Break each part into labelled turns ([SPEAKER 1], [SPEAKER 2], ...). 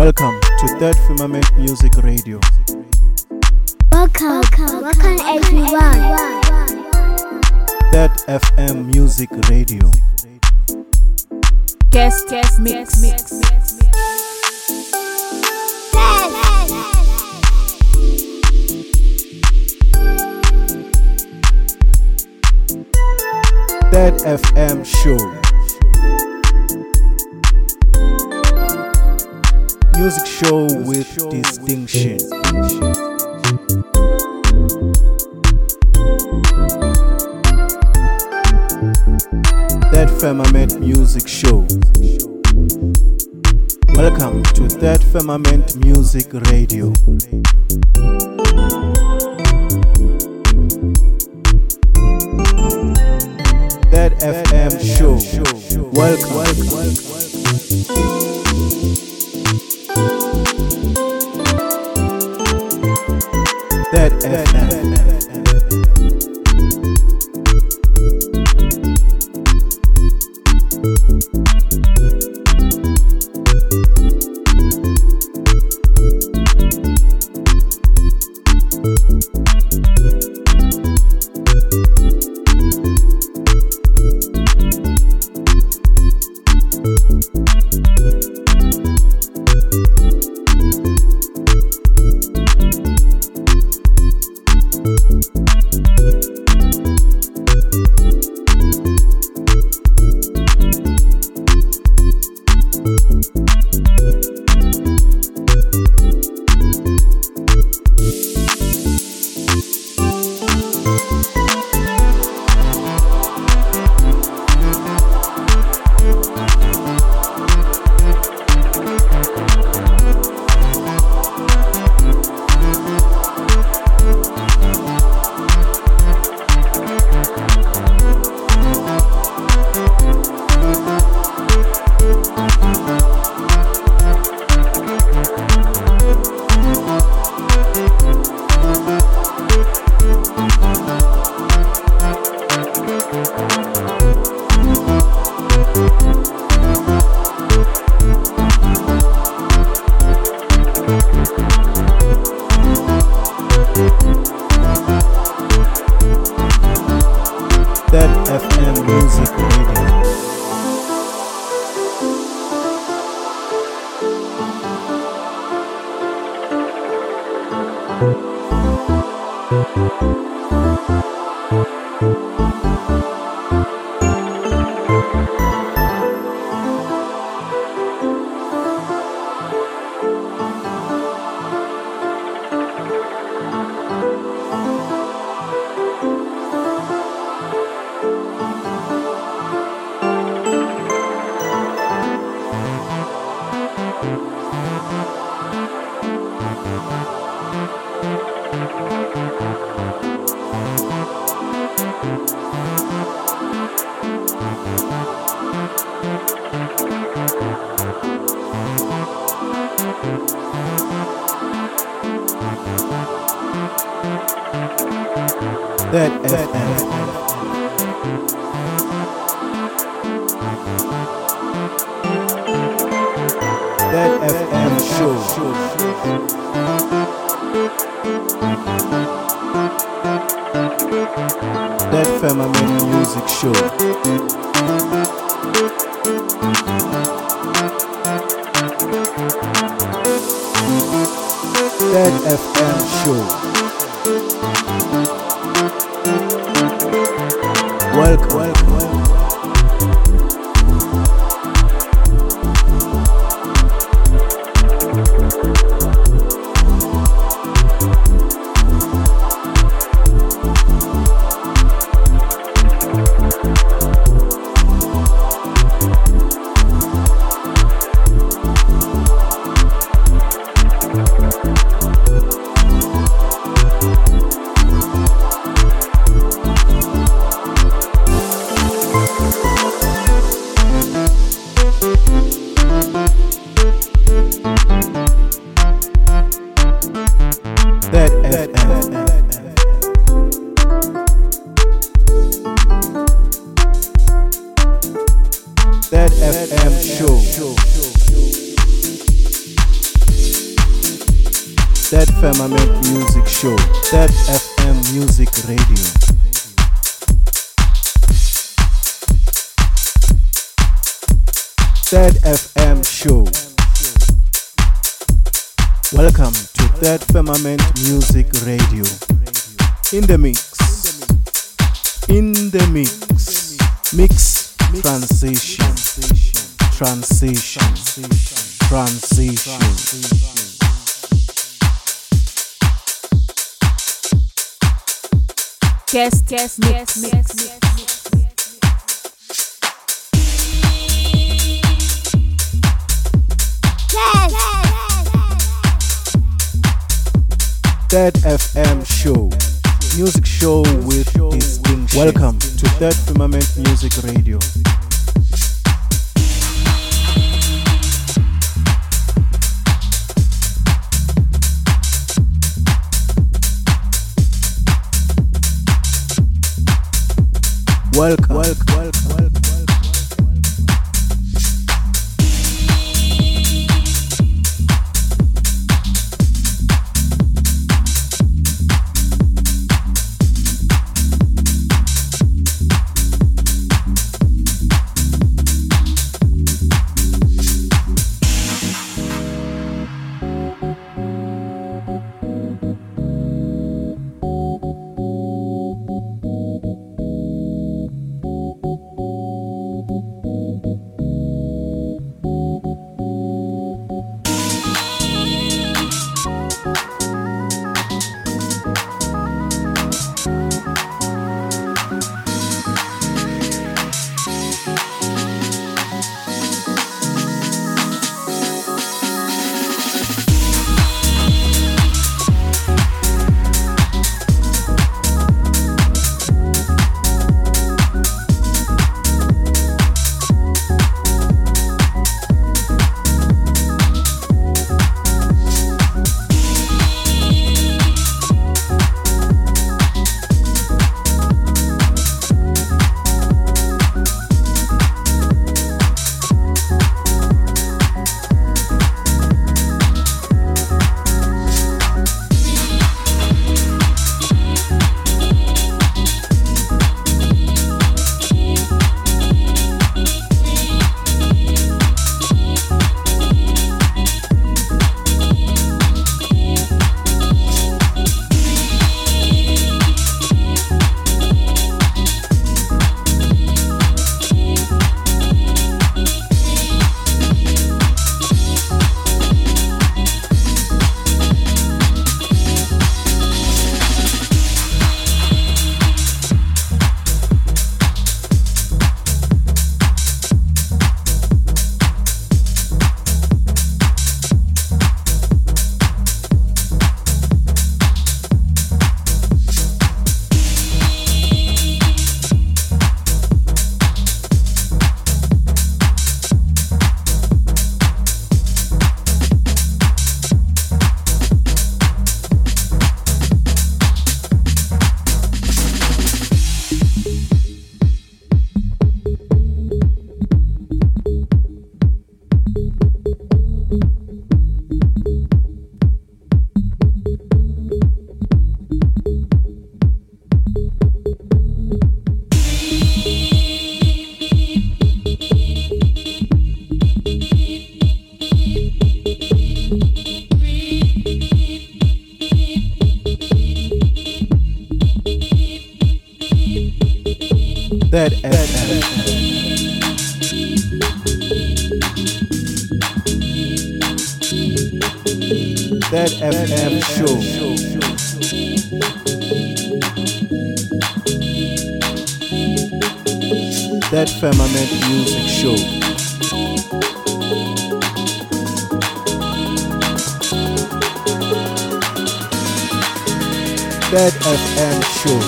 [SPEAKER 1] Welcome to Third Firmament Music Radio.
[SPEAKER 2] Welcome, welcome, welcome everyone.
[SPEAKER 1] Third FM Music Radio.
[SPEAKER 3] Guest, guest, mix, mix, mix.
[SPEAKER 1] Third FM Show. Music show with distinction. Third Firmament Music Show. Welcome to Third Firmament Music Radio. Third FM Show. Welcome. Third FM. In the mix. In the mix. Mix transition. Transition. Transition.
[SPEAKER 3] Guest, guest, mix, mix, mix.
[SPEAKER 1] Third FM Show. Music show with distinction. Welcome to Third Firmament Music Radio. Welcome. Welcome. Welcome. Welcome. Third FM show. Third Firmament Music Show. Third FM show.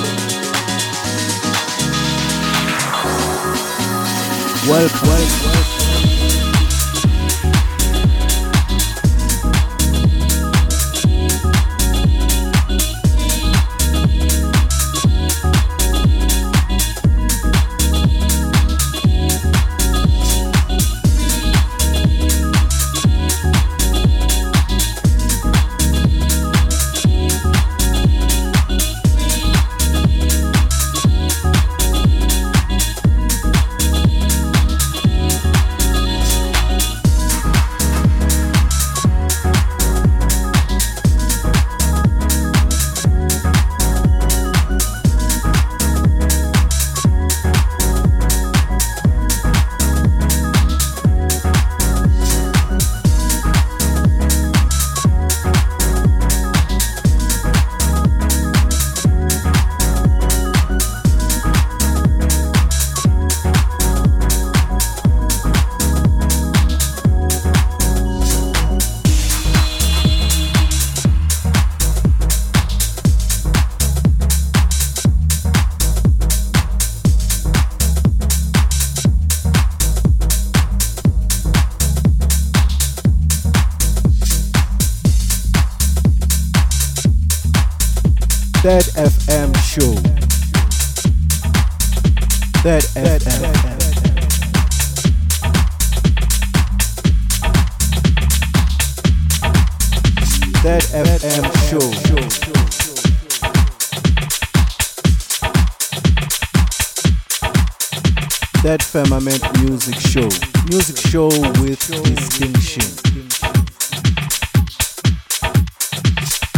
[SPEAKER 1] Welcome. welcome.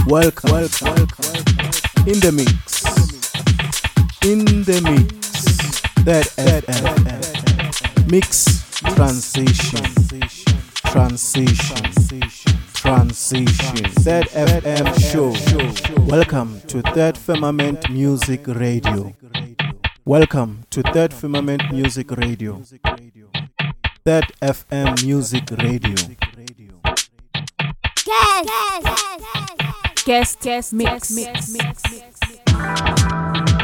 [SPEAKER 1] Welcome, welcome, welcome. In the mix. In the mix. Third FM. Mix transition. Transition. Transition. Third FM show. Welcome to Third Firmament Music Radio. Welcome to Third Firmament Music Radio. Third FM Music Radio.
[SPEAKER 3] Guest, guest, mix, mix, mix, mix. Guest,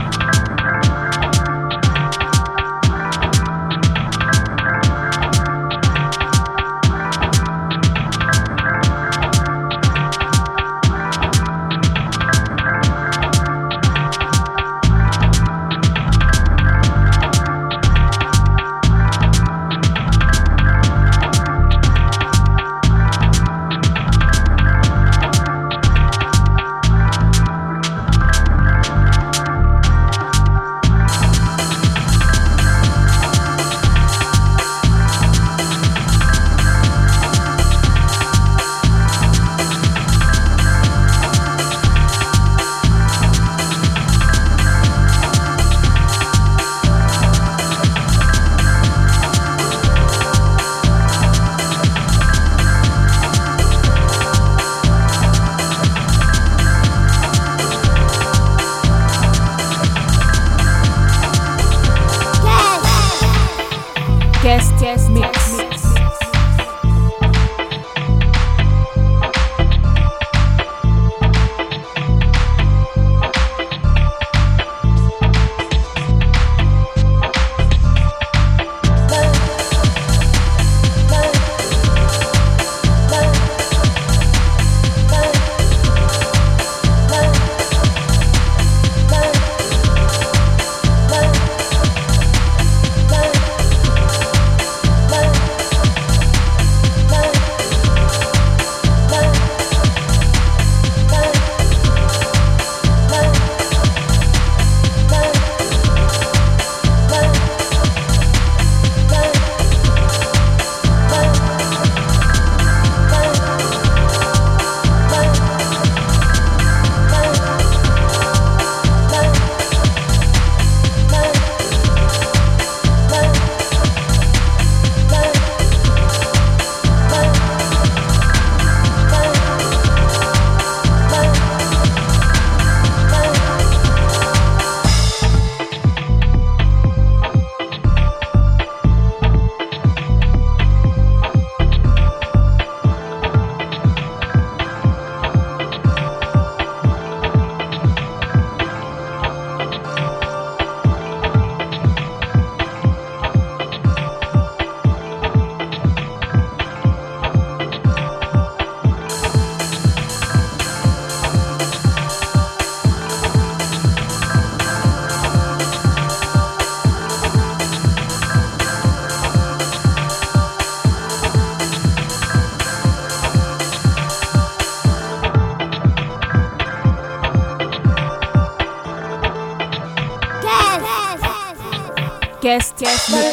[SPEAKER 3] Guest,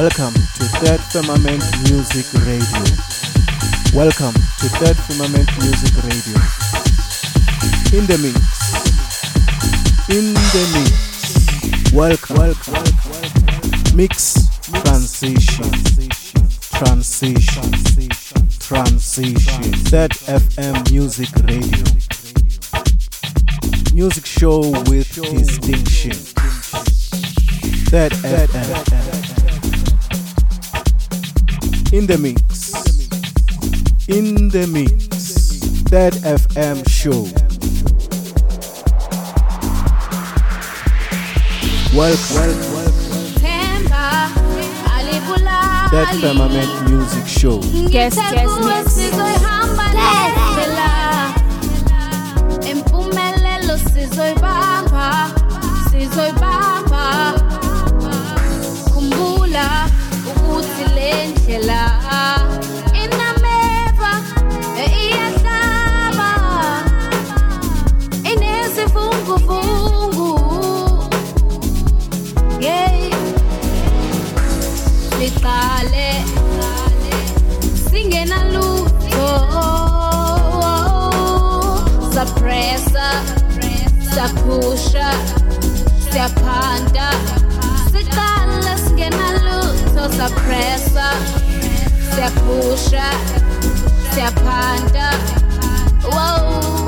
[SPEAKER 1] Welcome to Third Firmament Music Radio. Welcome to Third Firmament Music Radio. In the mix. In the mix. Welcome. Welcome. Mix transition. Transition. Transition. Third FM Music Radio. Music show with distinction. Third FM. In the mix. In the mix. Third FM show. Welcome. Third Firmament Music Show.
[SPEAKER 3] Guest, guest, mix.
[SPEAKER 4] impumelelo saphusha siyaphanda. Siqale singenalutho sapresa siyaphusha siyaphanda. Wow.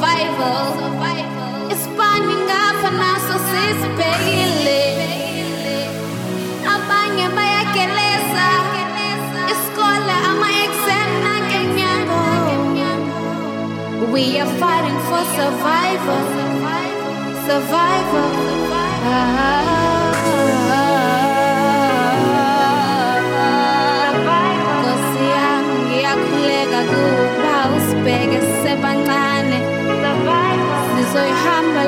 [SPEAKER 4] Fighting for survival. Isibani ngapha naso sisibhekile. Abanye bayageleza, isikole ama-exam nangenyanga. We are fighting for survival, survival. Nkosi sizoyihamba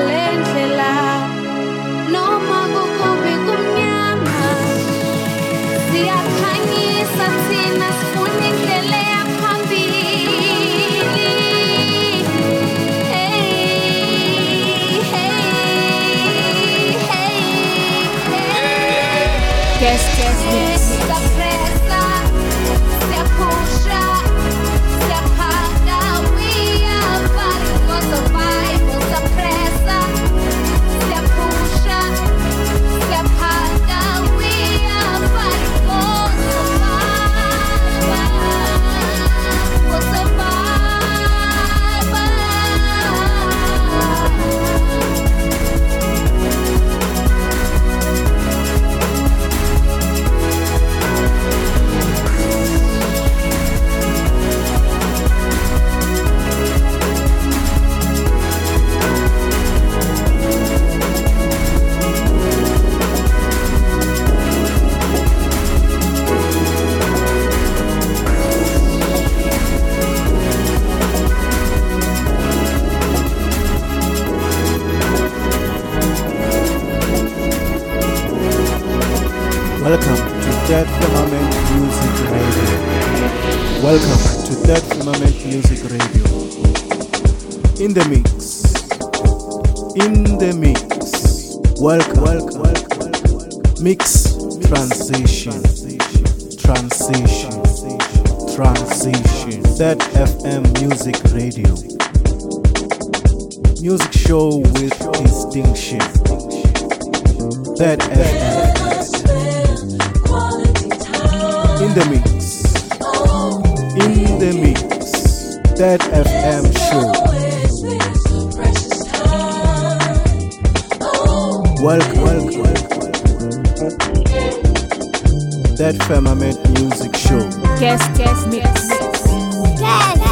[SPEAKER 4] Welcome to
[SPEAKER 5] Third Firmament Music Radio. Welcome to Third Firmament Music Radio. In the mix. In the mix. Welcome. welcome, welcome. Mix transition. Transition. Transition. Third FM Music Radio. Music show with distinction. Third FM in the mix. In the mix. Third FM show. Welcome, welcome, welcome. Third Firmament Music Show.
[SPEAKER 6] Guess. Guess. mix.
[SPEAKER 5] Yes.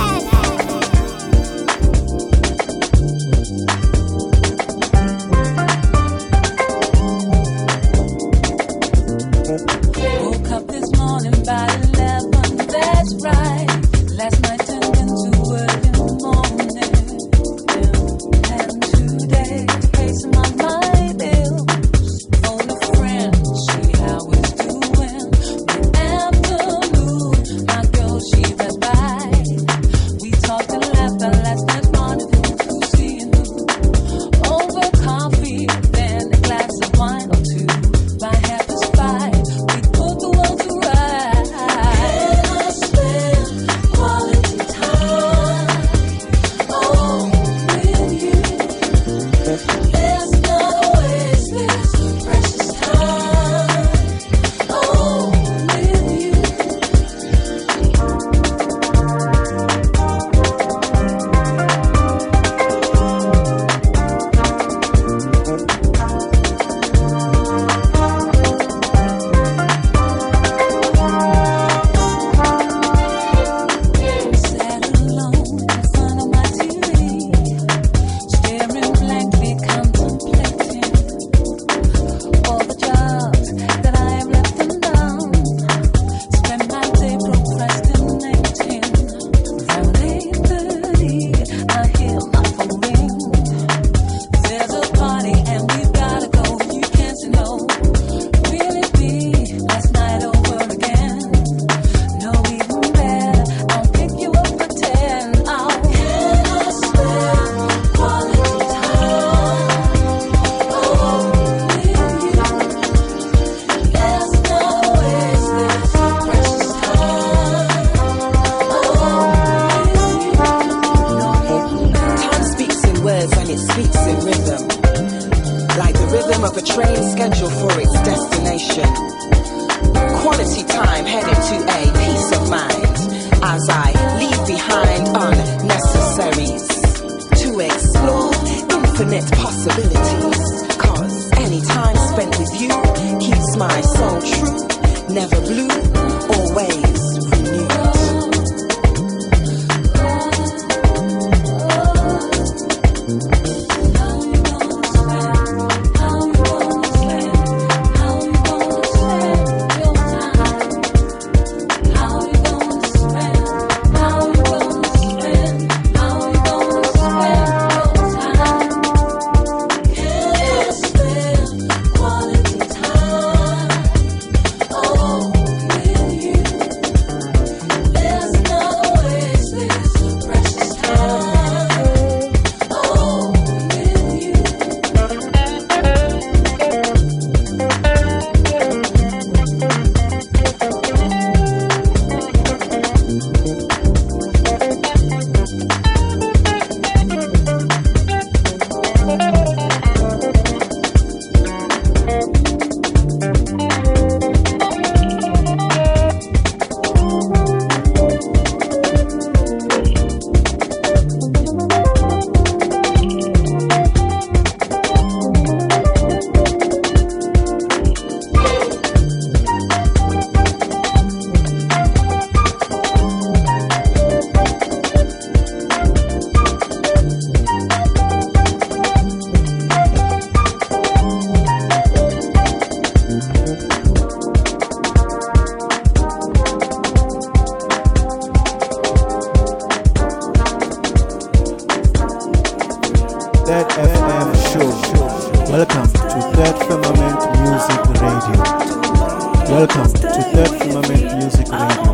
[SPEAKER 5] Welcome to Third Firmament Music Radio.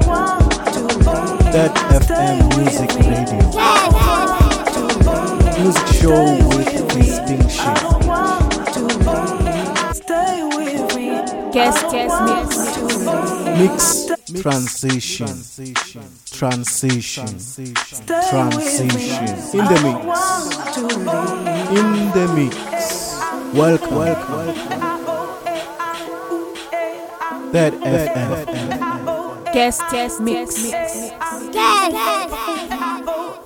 [SPEAKER 1] Third FM Music Radio. Music show with Christine Shee.
[SPEAKER 3] Guest, guest, mix.
[SPEAKER 1] Mix transition, transition, transition. In the mix, in the mix. Welcome, welcome. Third FM.
[SPEAKER 3] Guest, guest mix.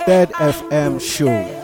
[SPEAKER 1] Third FM show.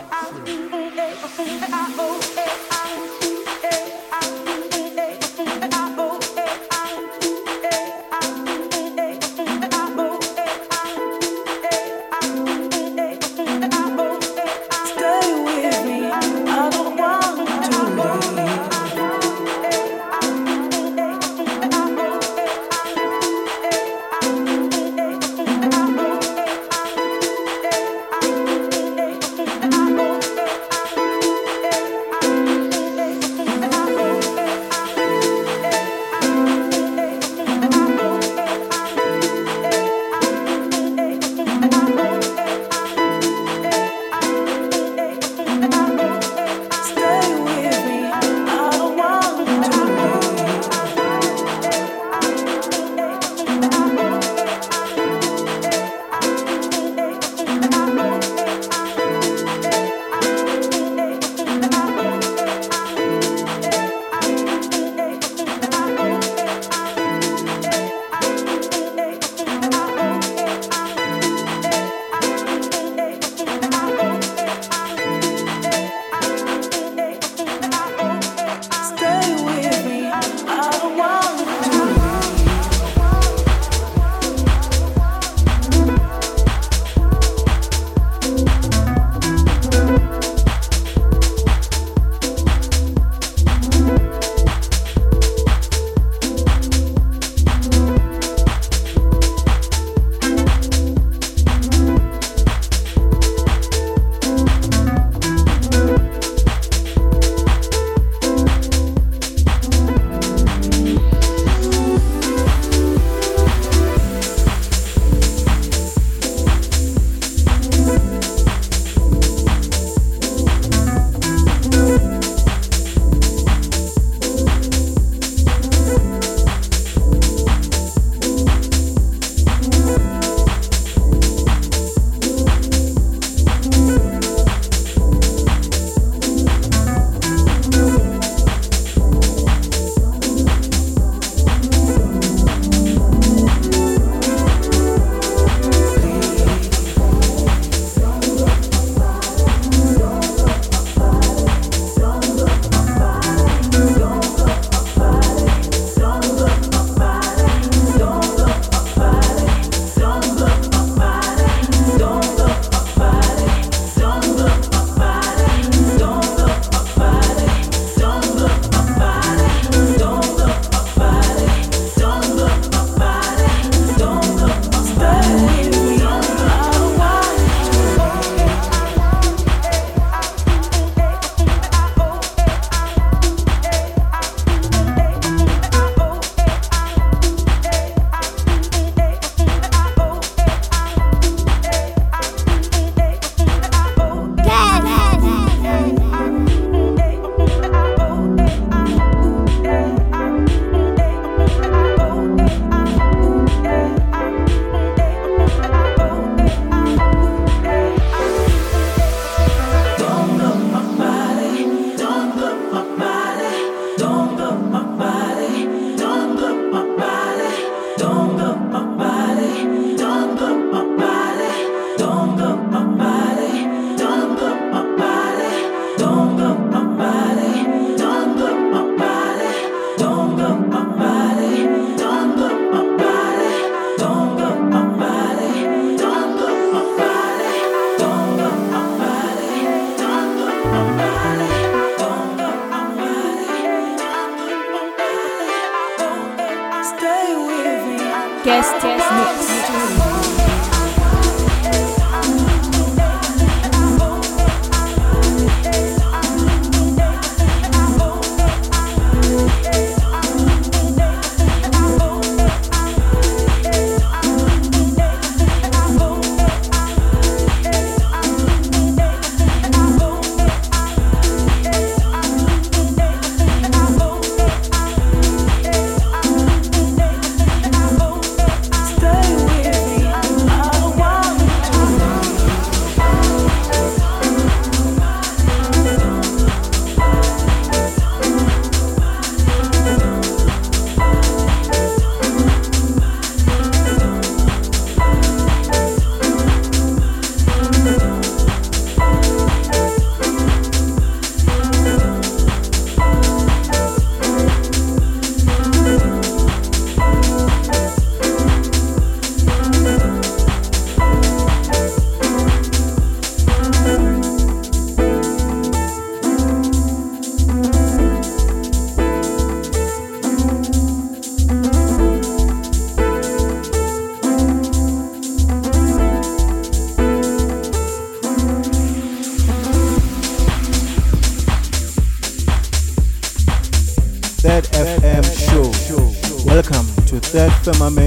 [SPEAKER 1] summer, man.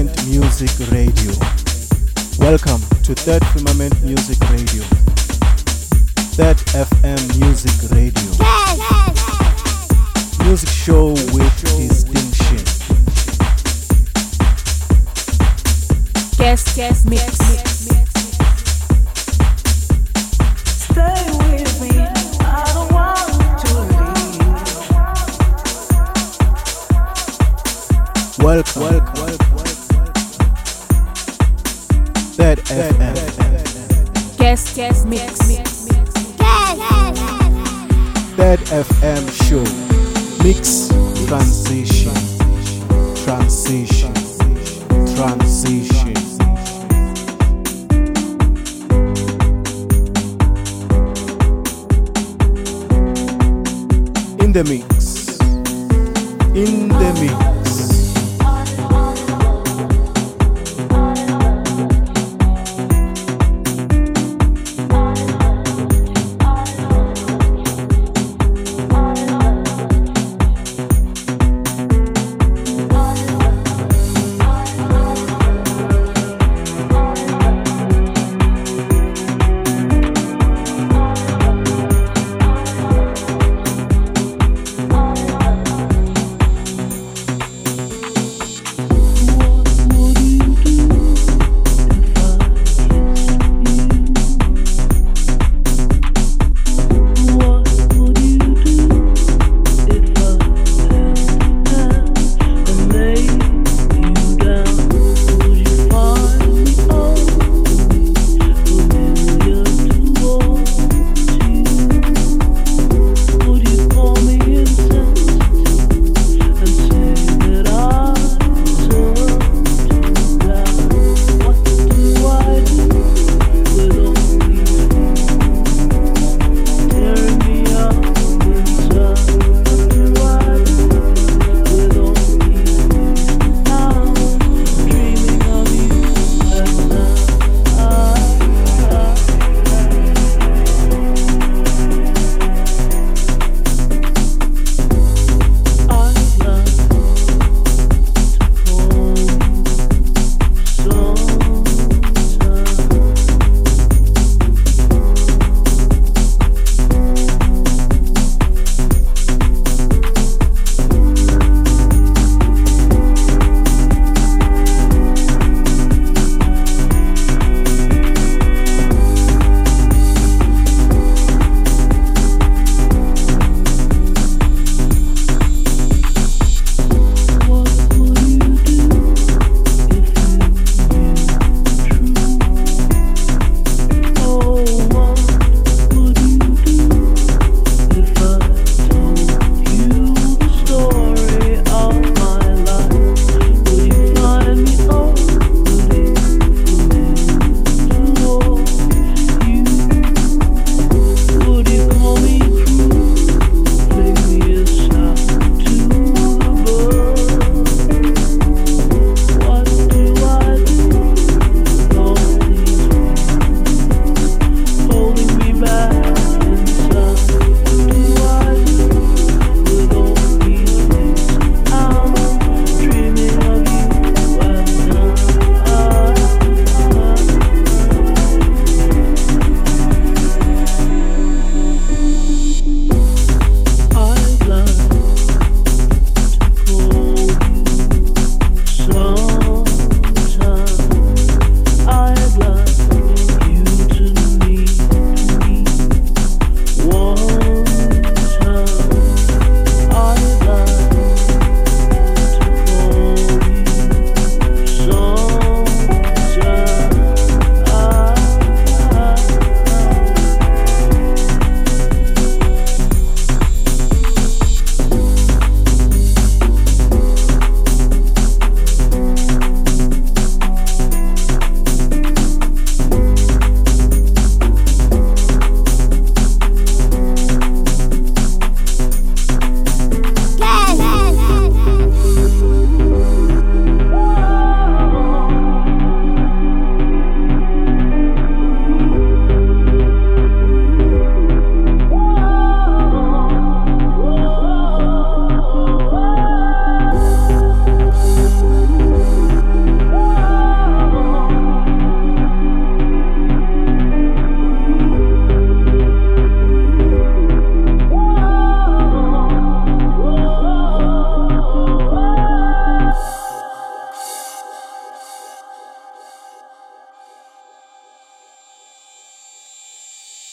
[SPEAKER 1] Head FM show.
[SPEAKER 3] Mix
[SPEAKER 1] transition, transition, transition. In the mix, in the mix.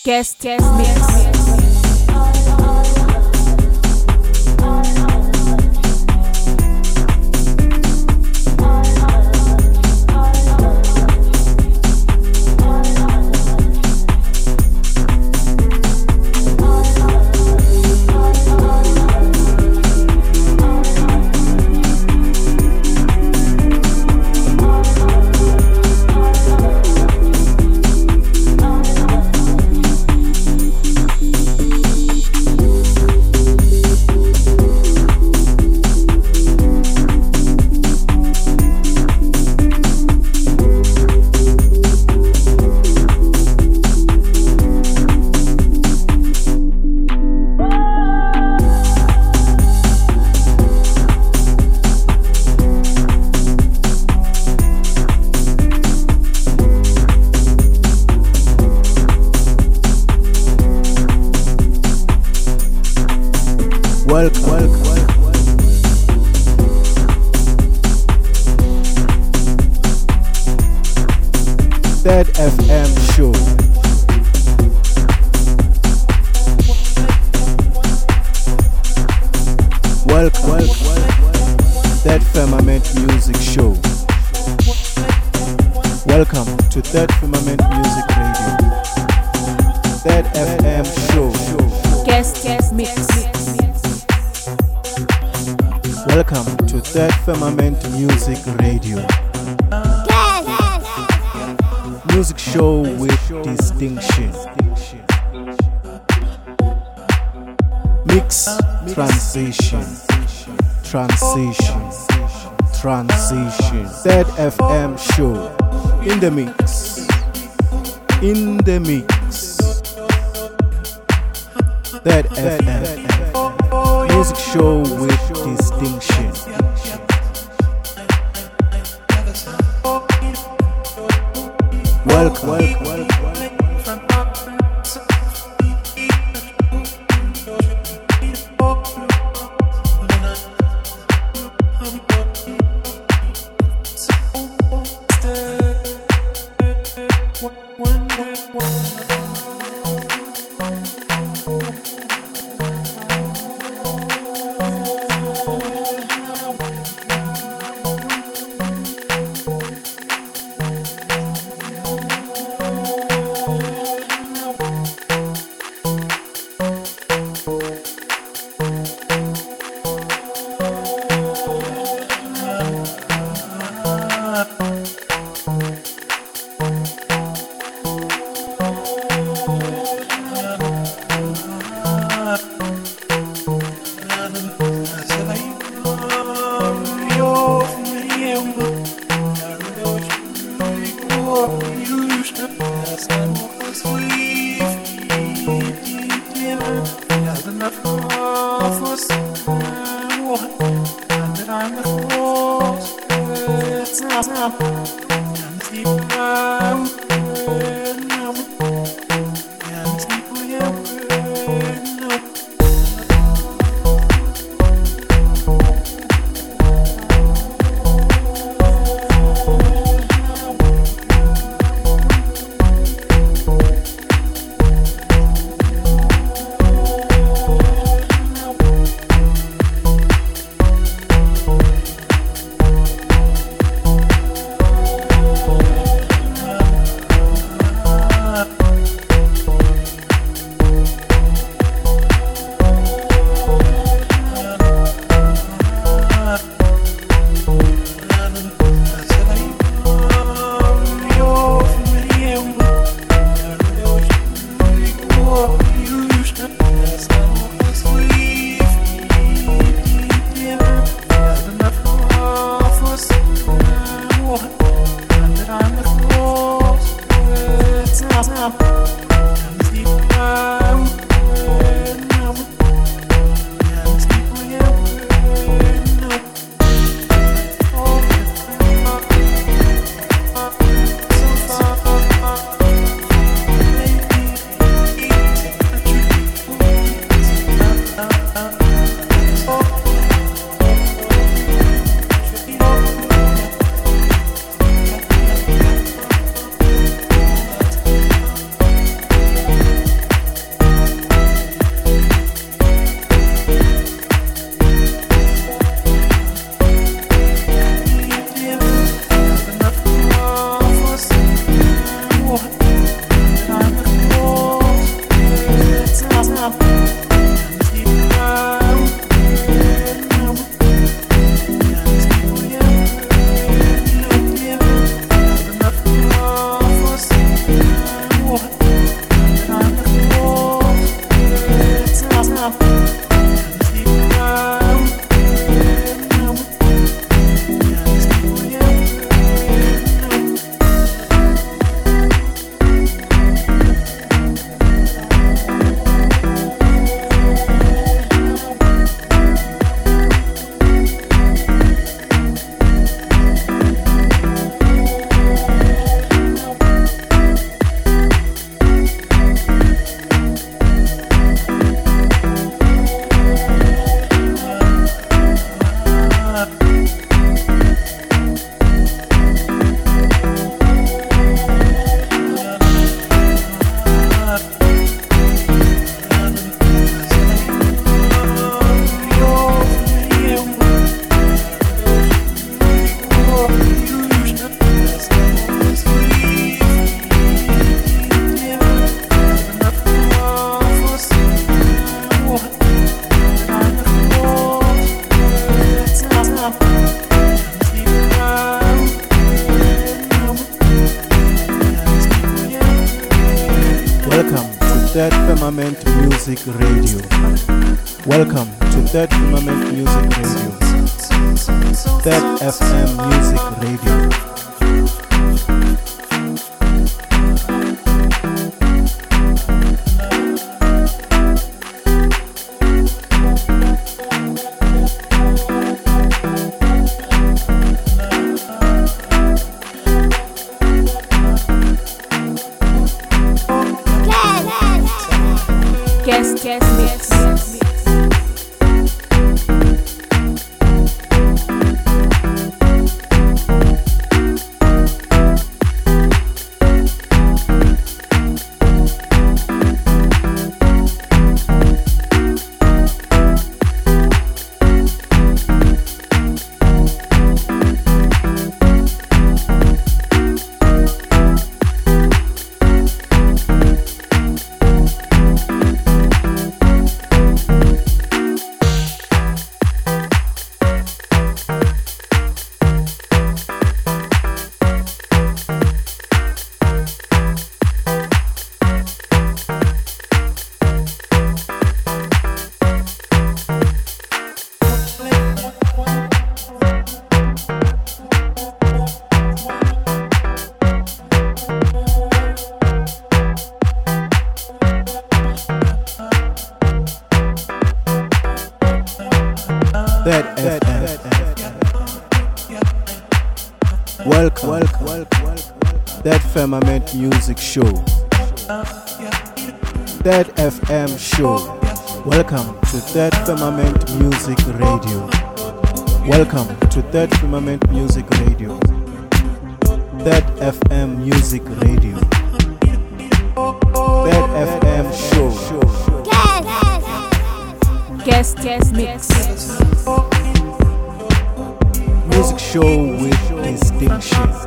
[SPEAKER 1] Guest, guest, mix.
[SPEAKER 7] Welcome, Firmament Music Radio. FM Music Radio.
[SPEAKER 1] Firmament Music Show. Third FM Show. Welcome to Third Firmament Music Radio. Welcome to Third Firmament Music Radio. Third FM Music Radio. Third FM Show.
[SPEAKER 3] Guest, guest, mix.
[SPEAKER 1] Music show with distinction.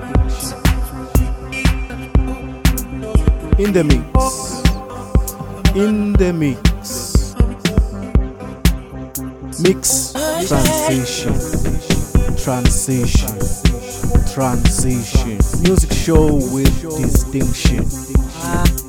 [SPEAKER 1] In the mix. In the mix. Mix transition. Transition. Transition. Music show with distinction.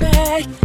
[SPEAKER 8] I'm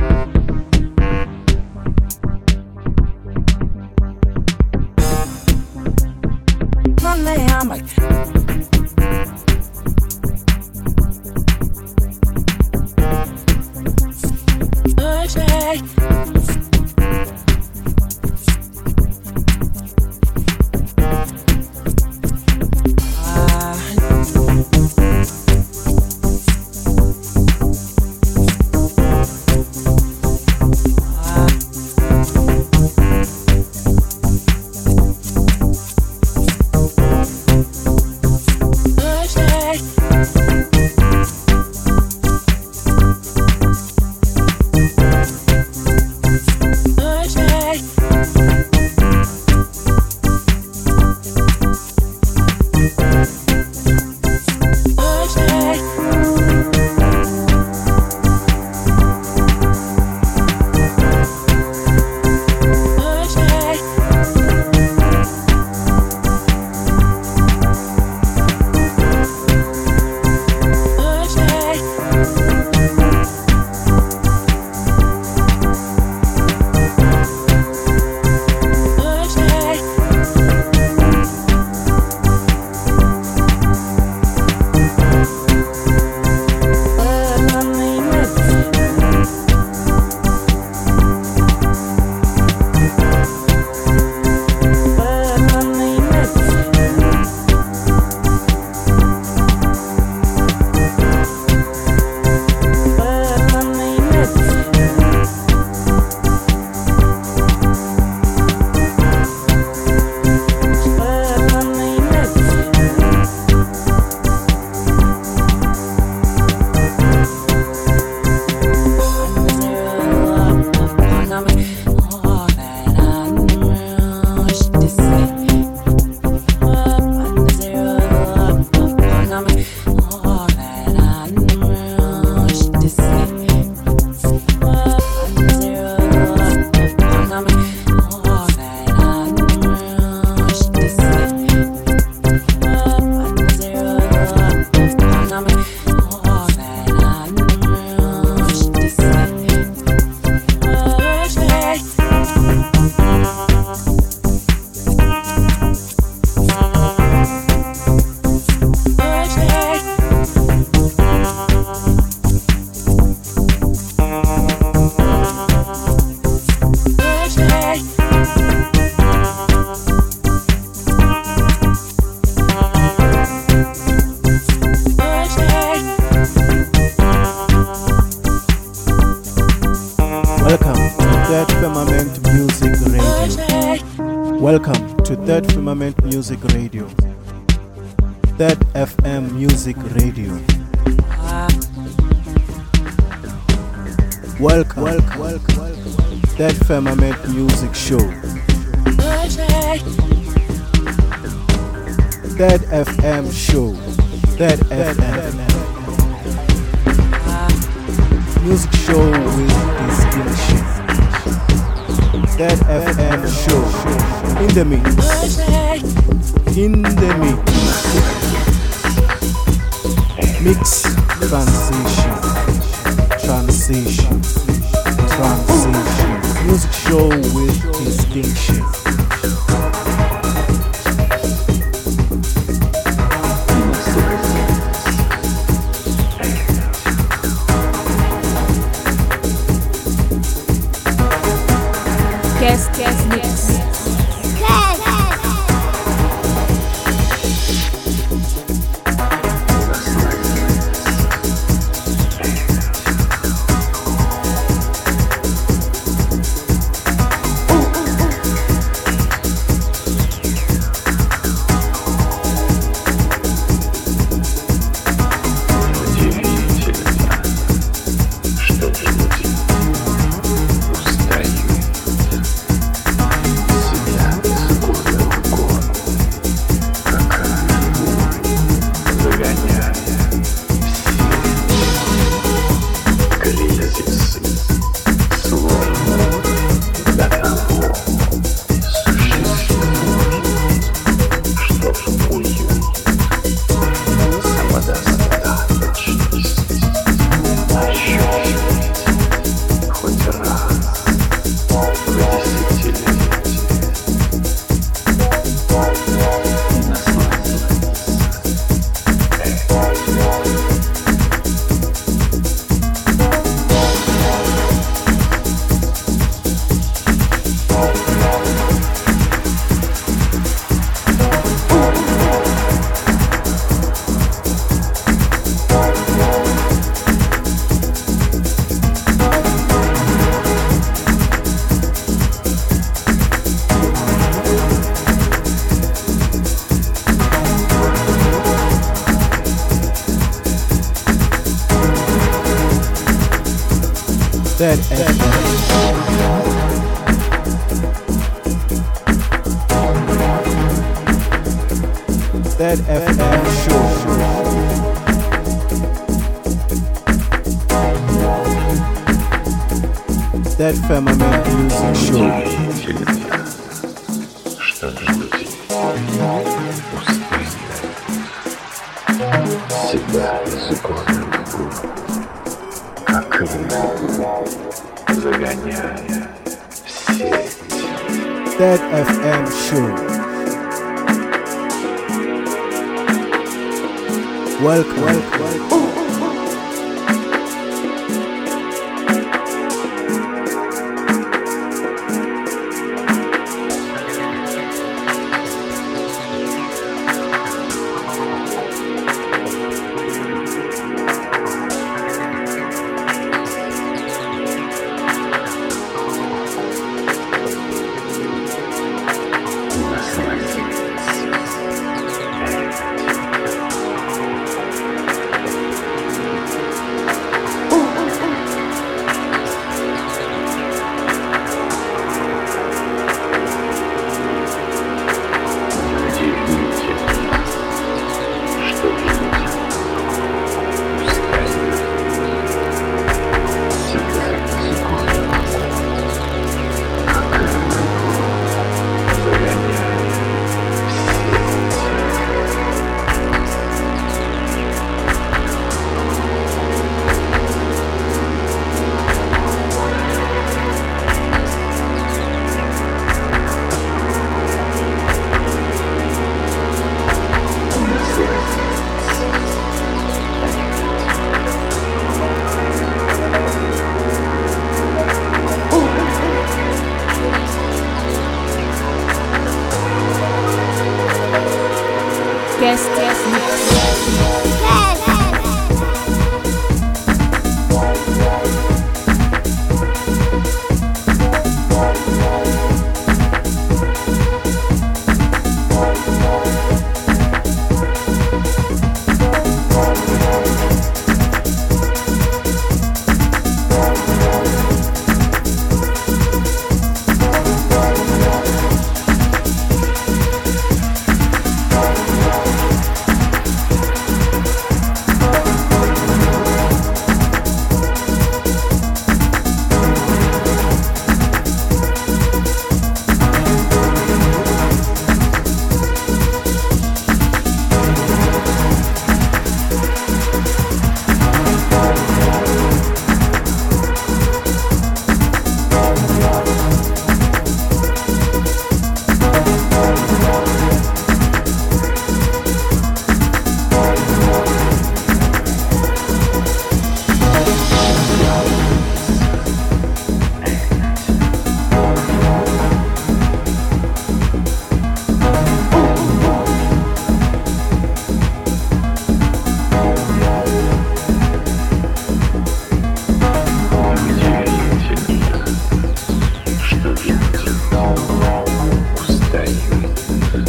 [SPEAKER 8] FM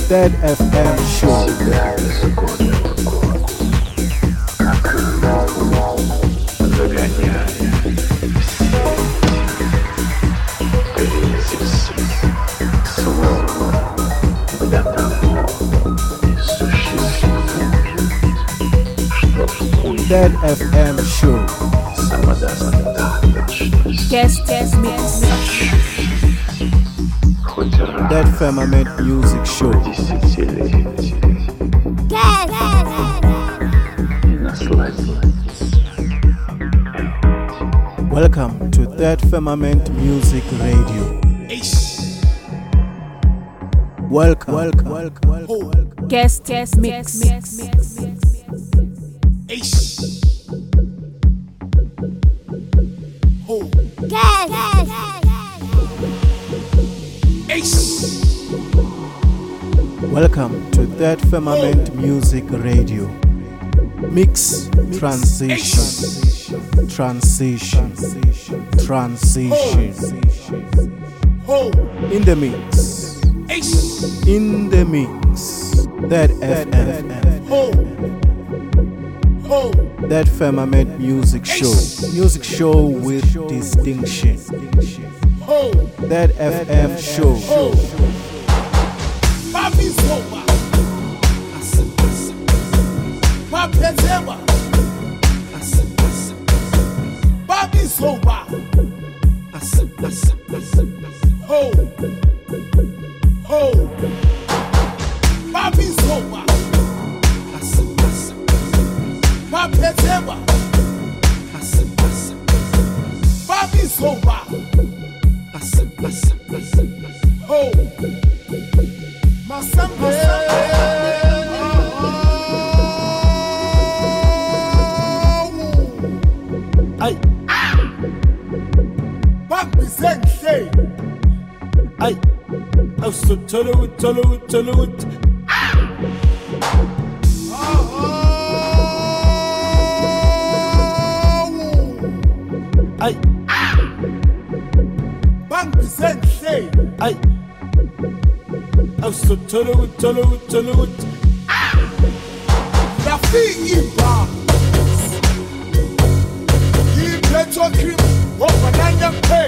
[SPEAKER 1] Third FM Show. Third FM Show.
[SPEAKER 3] Guest, guest, guest.
[SPEAKER 1] Third Firmament Music Show. Welcome to Third Firmament Music Radio. Welcome, welcome, welcome, welcome.
[SPEAKER 3] Guest, guest, mix,
[SPEAKER 1] mix. Third Firmament Music Radio. Mix transition, transition, transition. In the mix, in the mix. Third FM, Third Firmament Music Show, music show with distinction. Third FM show.
[SPEAKER 9] Bangisenhle. Ay. Awusuthola uthola uthola uthi. Ay. Bangisenhle. Ay. Awusuthola uthola uthola uthi. Rafiki ba. Petro cream, what banana pay? Ay, ho! I'm so tolo with tolo with tolo with Masambe. Rafiki ba. Yi Petro cream, what banana pay?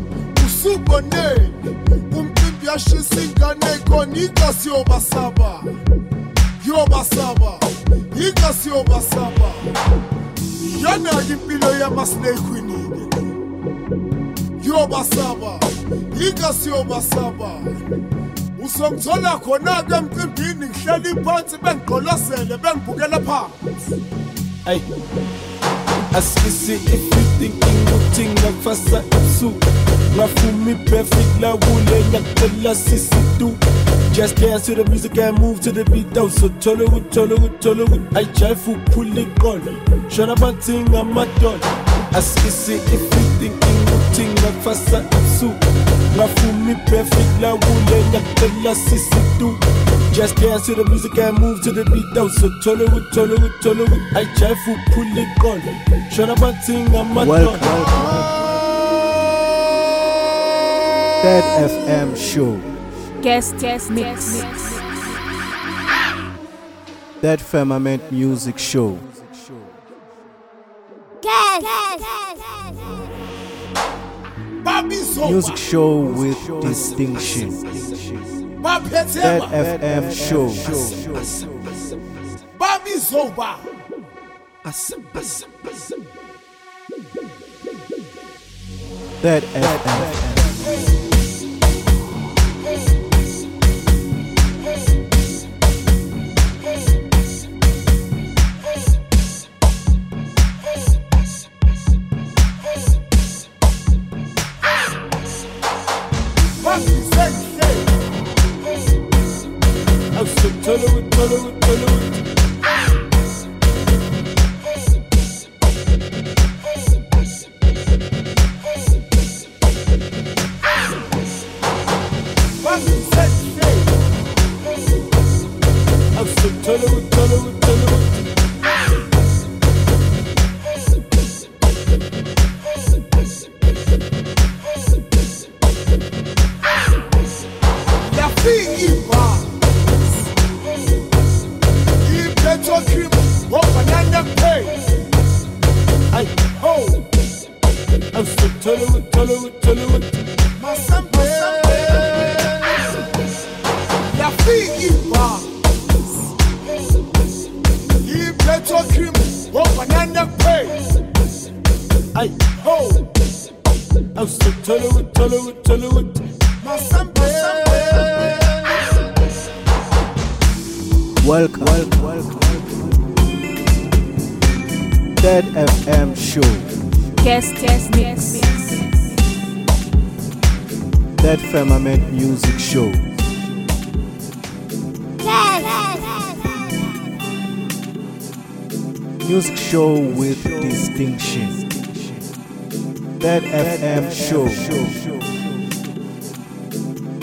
[SPEAKER 9] Gone Umtimbi ashizingane gone Ikasi yobasaba Yobasaba Ikasi yobasaba Yanaki impilo yamasnake winike Yobasaba Ikasi yobasaba Uzongithola khona-ke emcimbini ngihleli phansi bengigqolozele bengibukela phansi Hey. Askisi if you thinking nothing ngakufasa ebusuku Rafumi perfect la wule nyakela sisi do. Just dance to the music and move to the beat. Down So with cholo with cholo with I try for pull it gun Shona banting I'm a don Askisi if you thinking utinga fasa ipsu Rafumi perfect la wule nyakela sisi do. Just dance to the music and move to the beat. Down. So with cholo with cholo with I try for pull it gun. Shona banting I'm a
[SPEAKER 1] Welcome, Third FM show.
[SPEAKER 3] Guest, guest mix.
[SPEAKER 1] Third Firmament Music Show. Guest. Music show with distinction. Third FM show.
[SPEAKER 9] Bobby Zoba.
[SPEAKER 1] Third FM.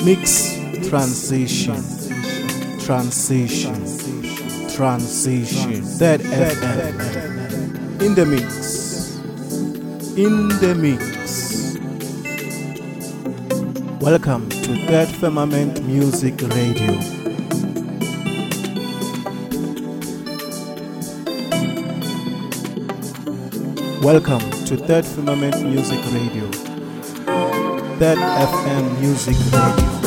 [SPEAKER 3] mix
[SPEAKER 1] transition, transition, transition. Third FM in the mix, in the mix. Welcome to Third Firmament Music Radio. Welcome to Third Firmament Music Radio, Third FM Music Radio.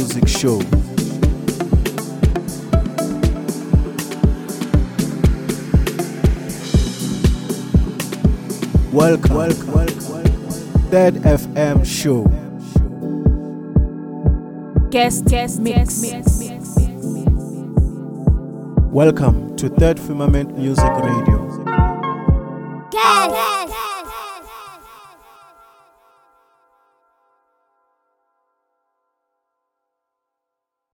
[SPEAKER 1] Music Show. Welcome, welcome, welcome. Third FM Show.
[SPEAKER 3] Guest, guest, mix, mix, mix.
[SPEAKER 1] Welcome to Third Firmament Music Radio.
[SPEAKER 2] Guest.